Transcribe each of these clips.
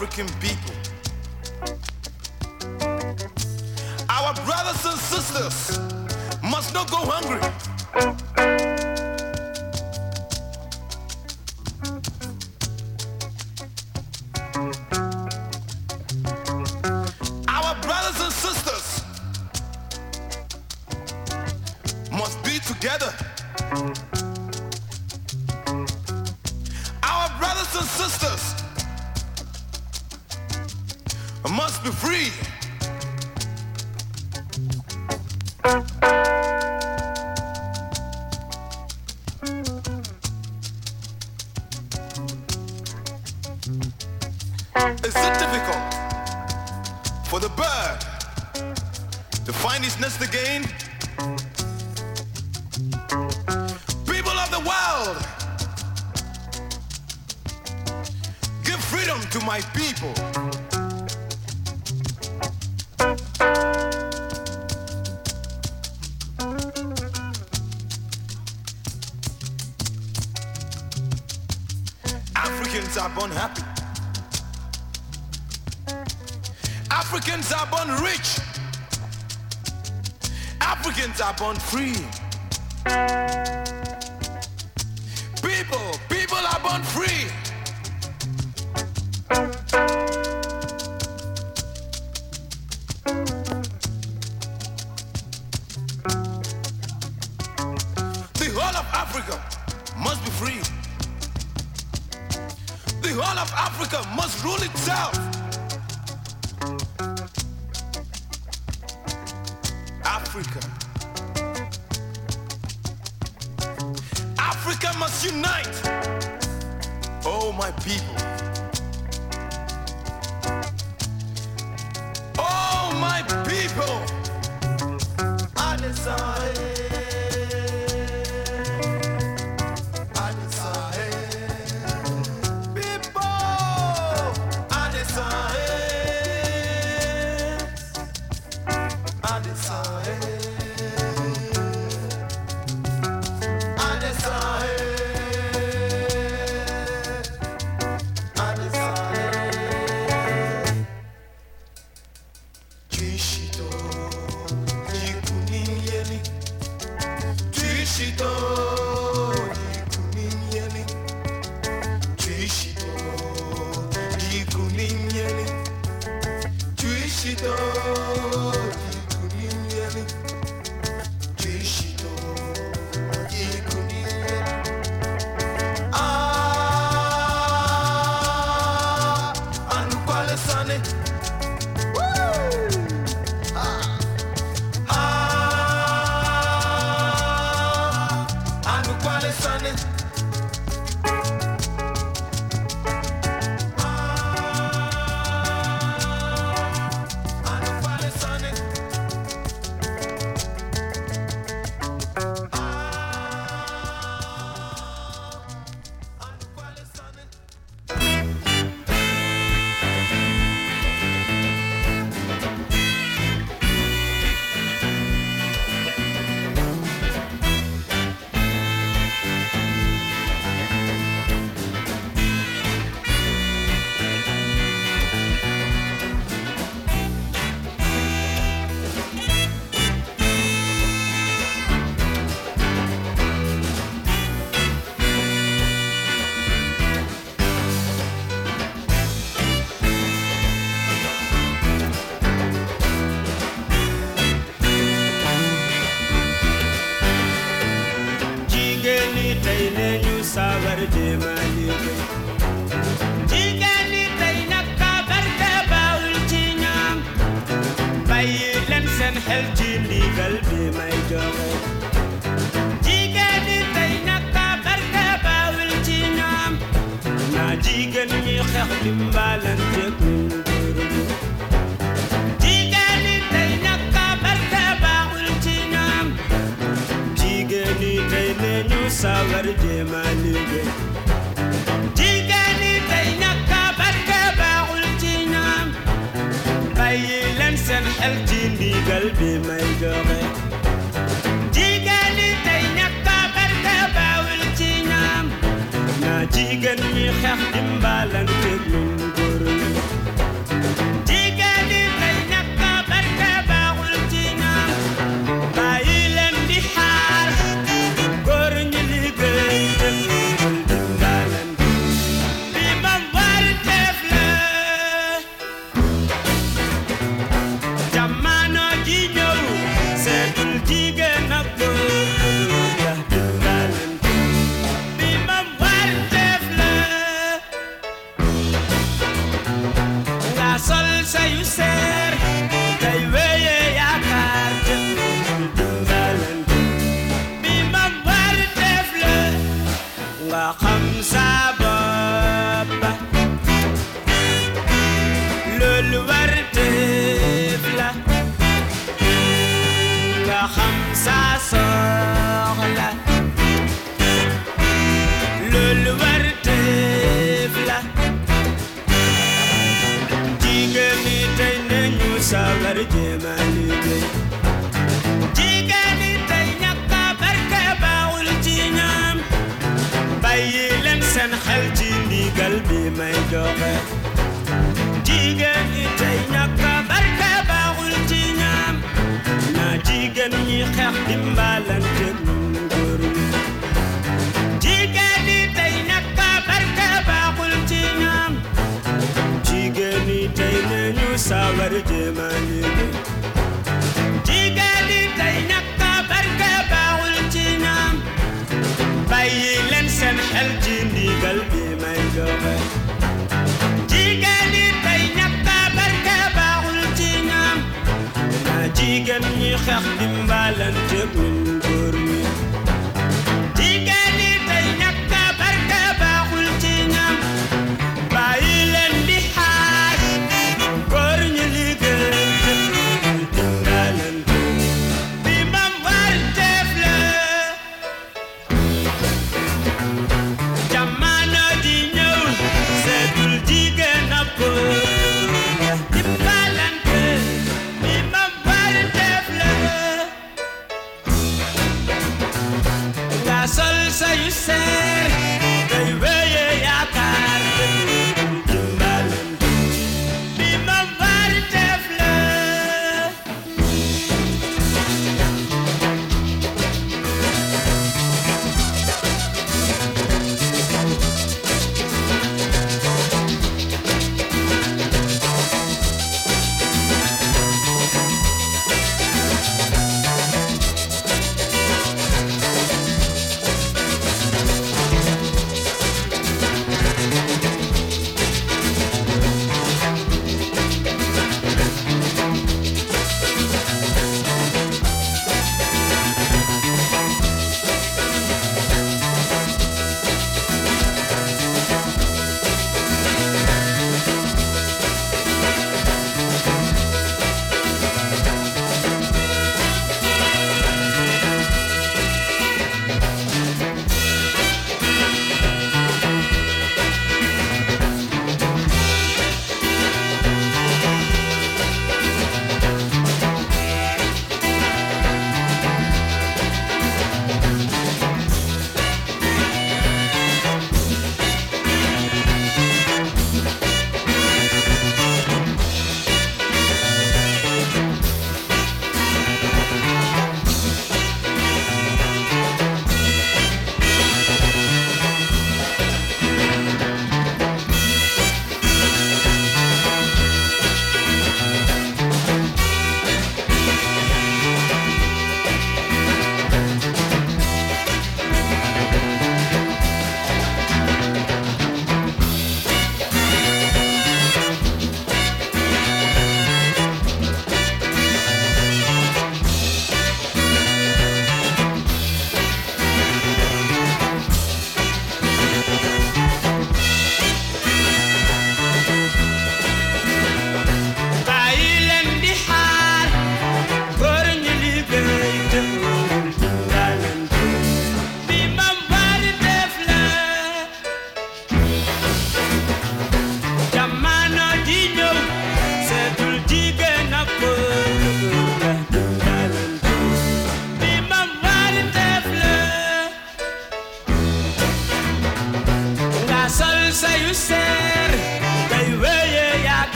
African people. Our brothers and sisters must not go hungry. Sabar jéema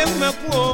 dede mekuo ewe.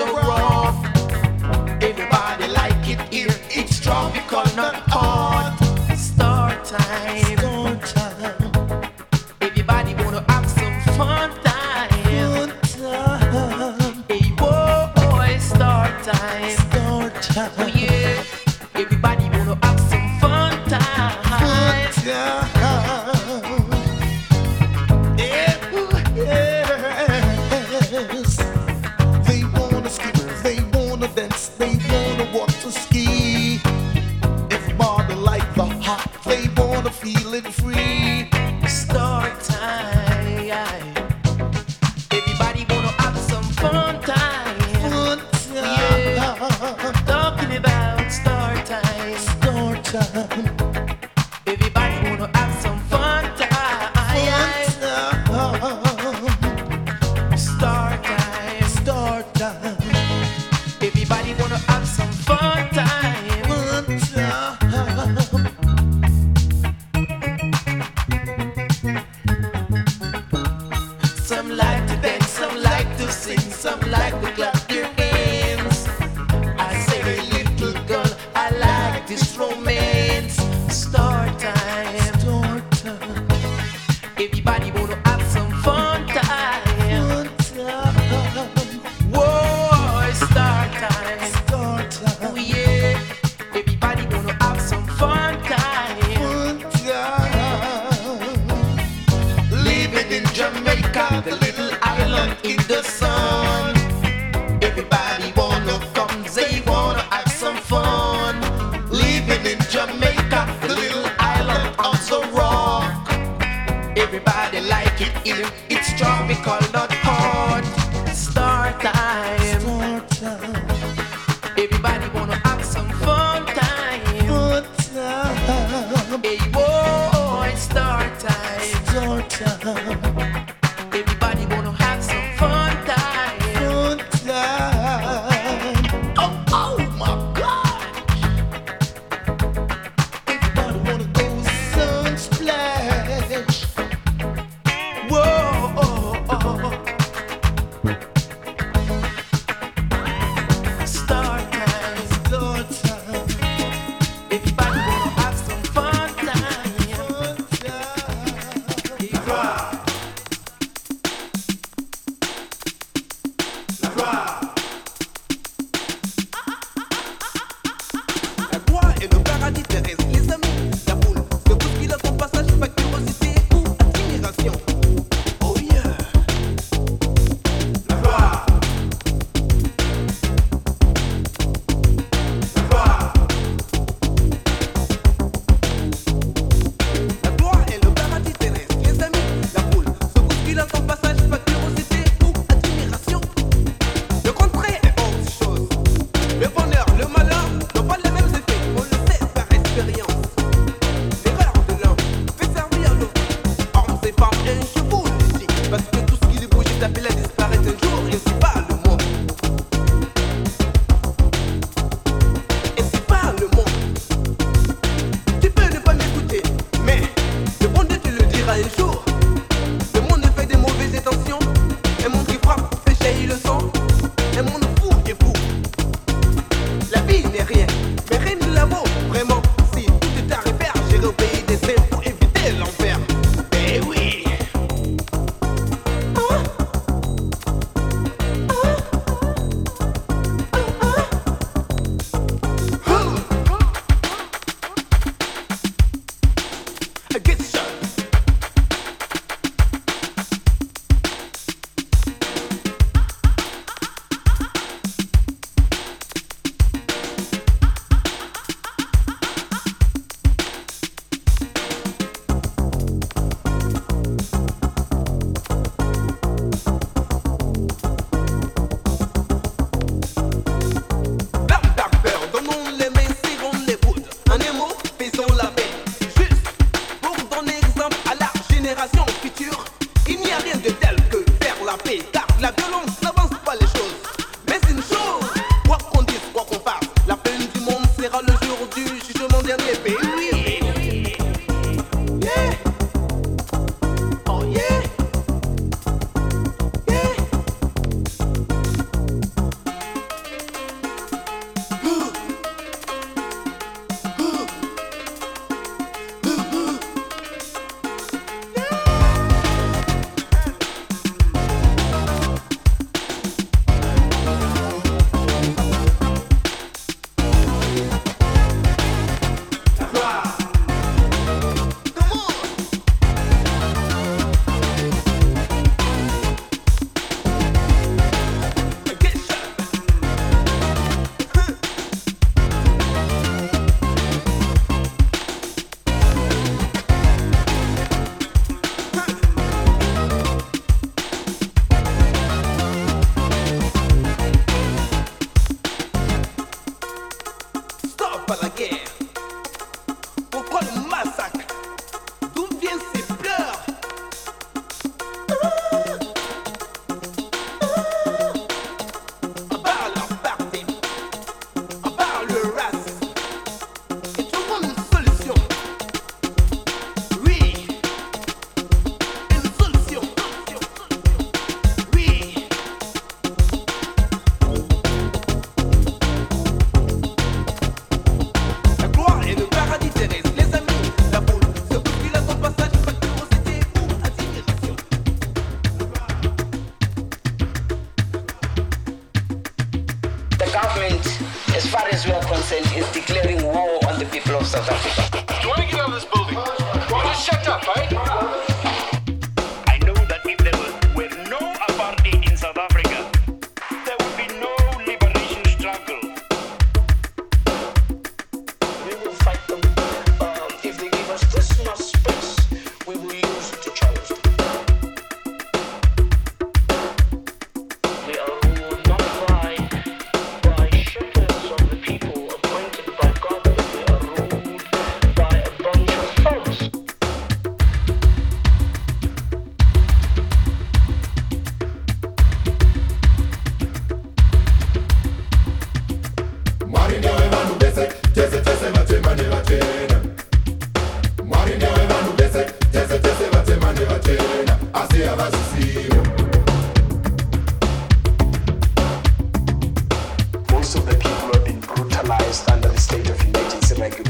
Island on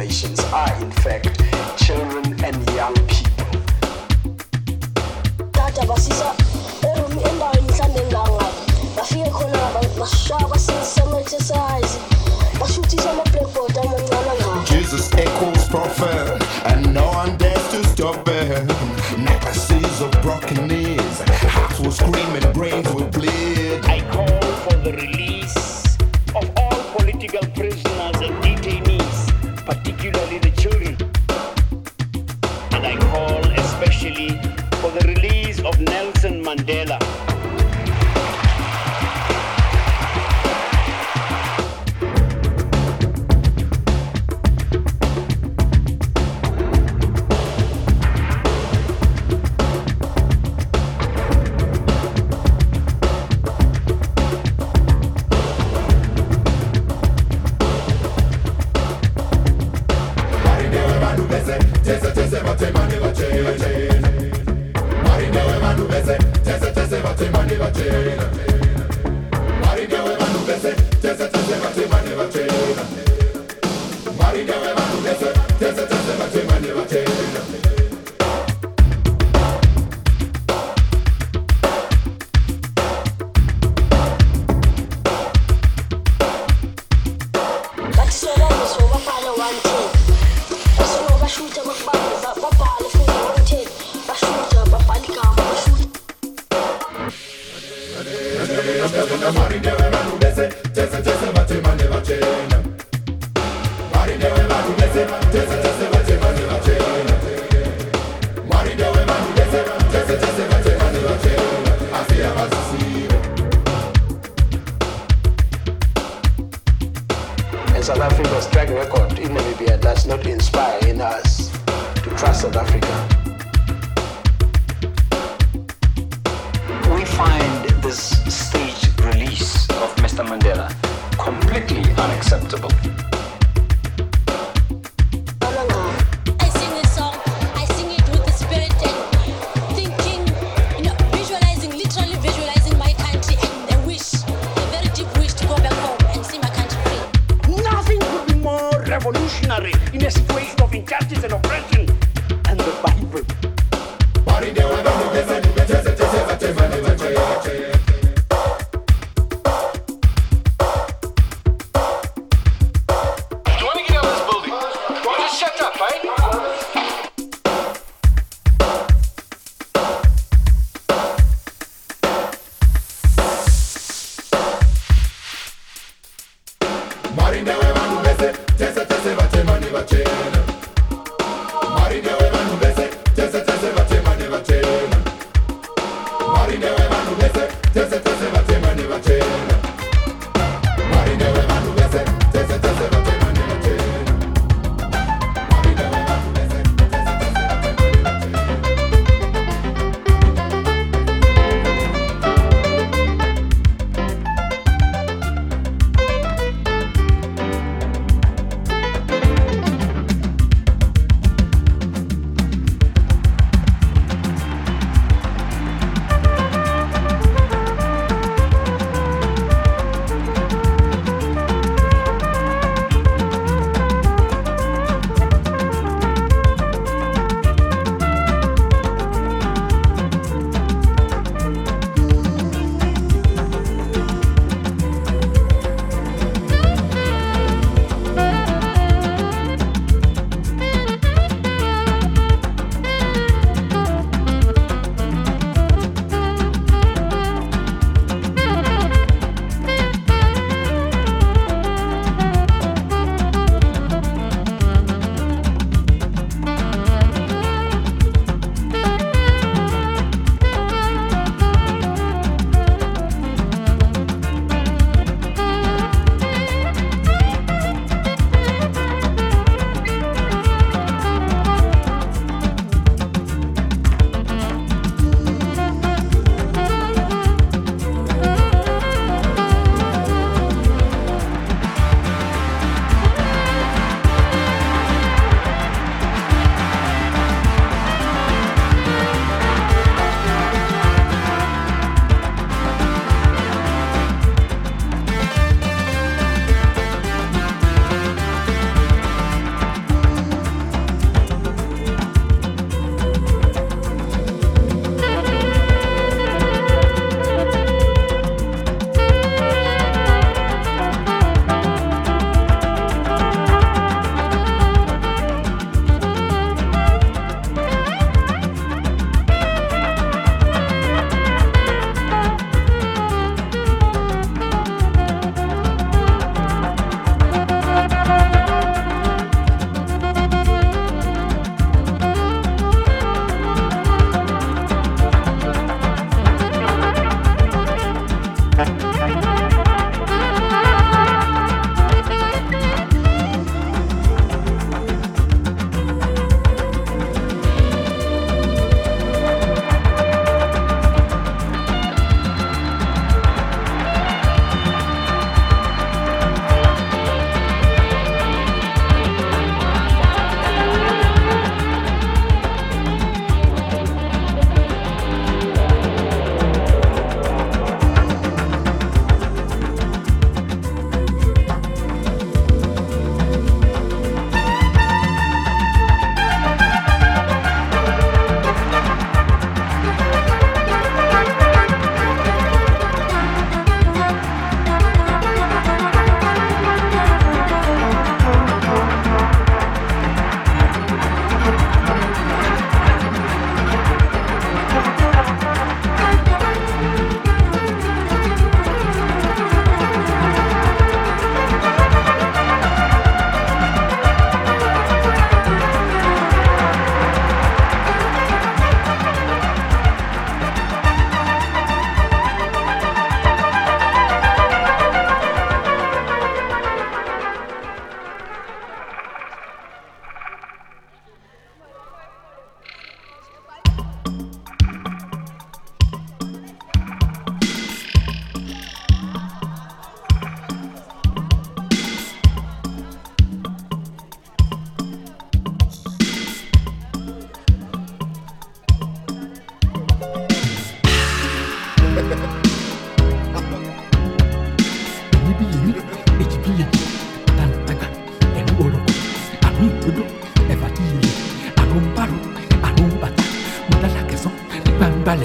organizations are, in fact, children and young people. Jesus echoes prophet and no one dares to stop him. Necklaces of broken knees hearts will scream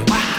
wá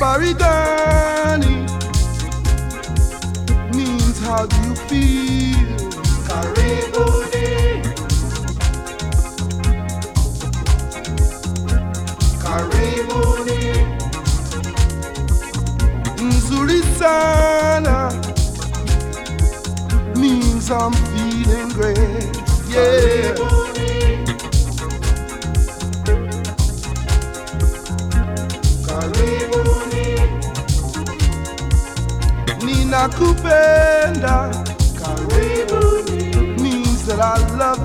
Baridani means how do you feel? kupenda karibu means that I love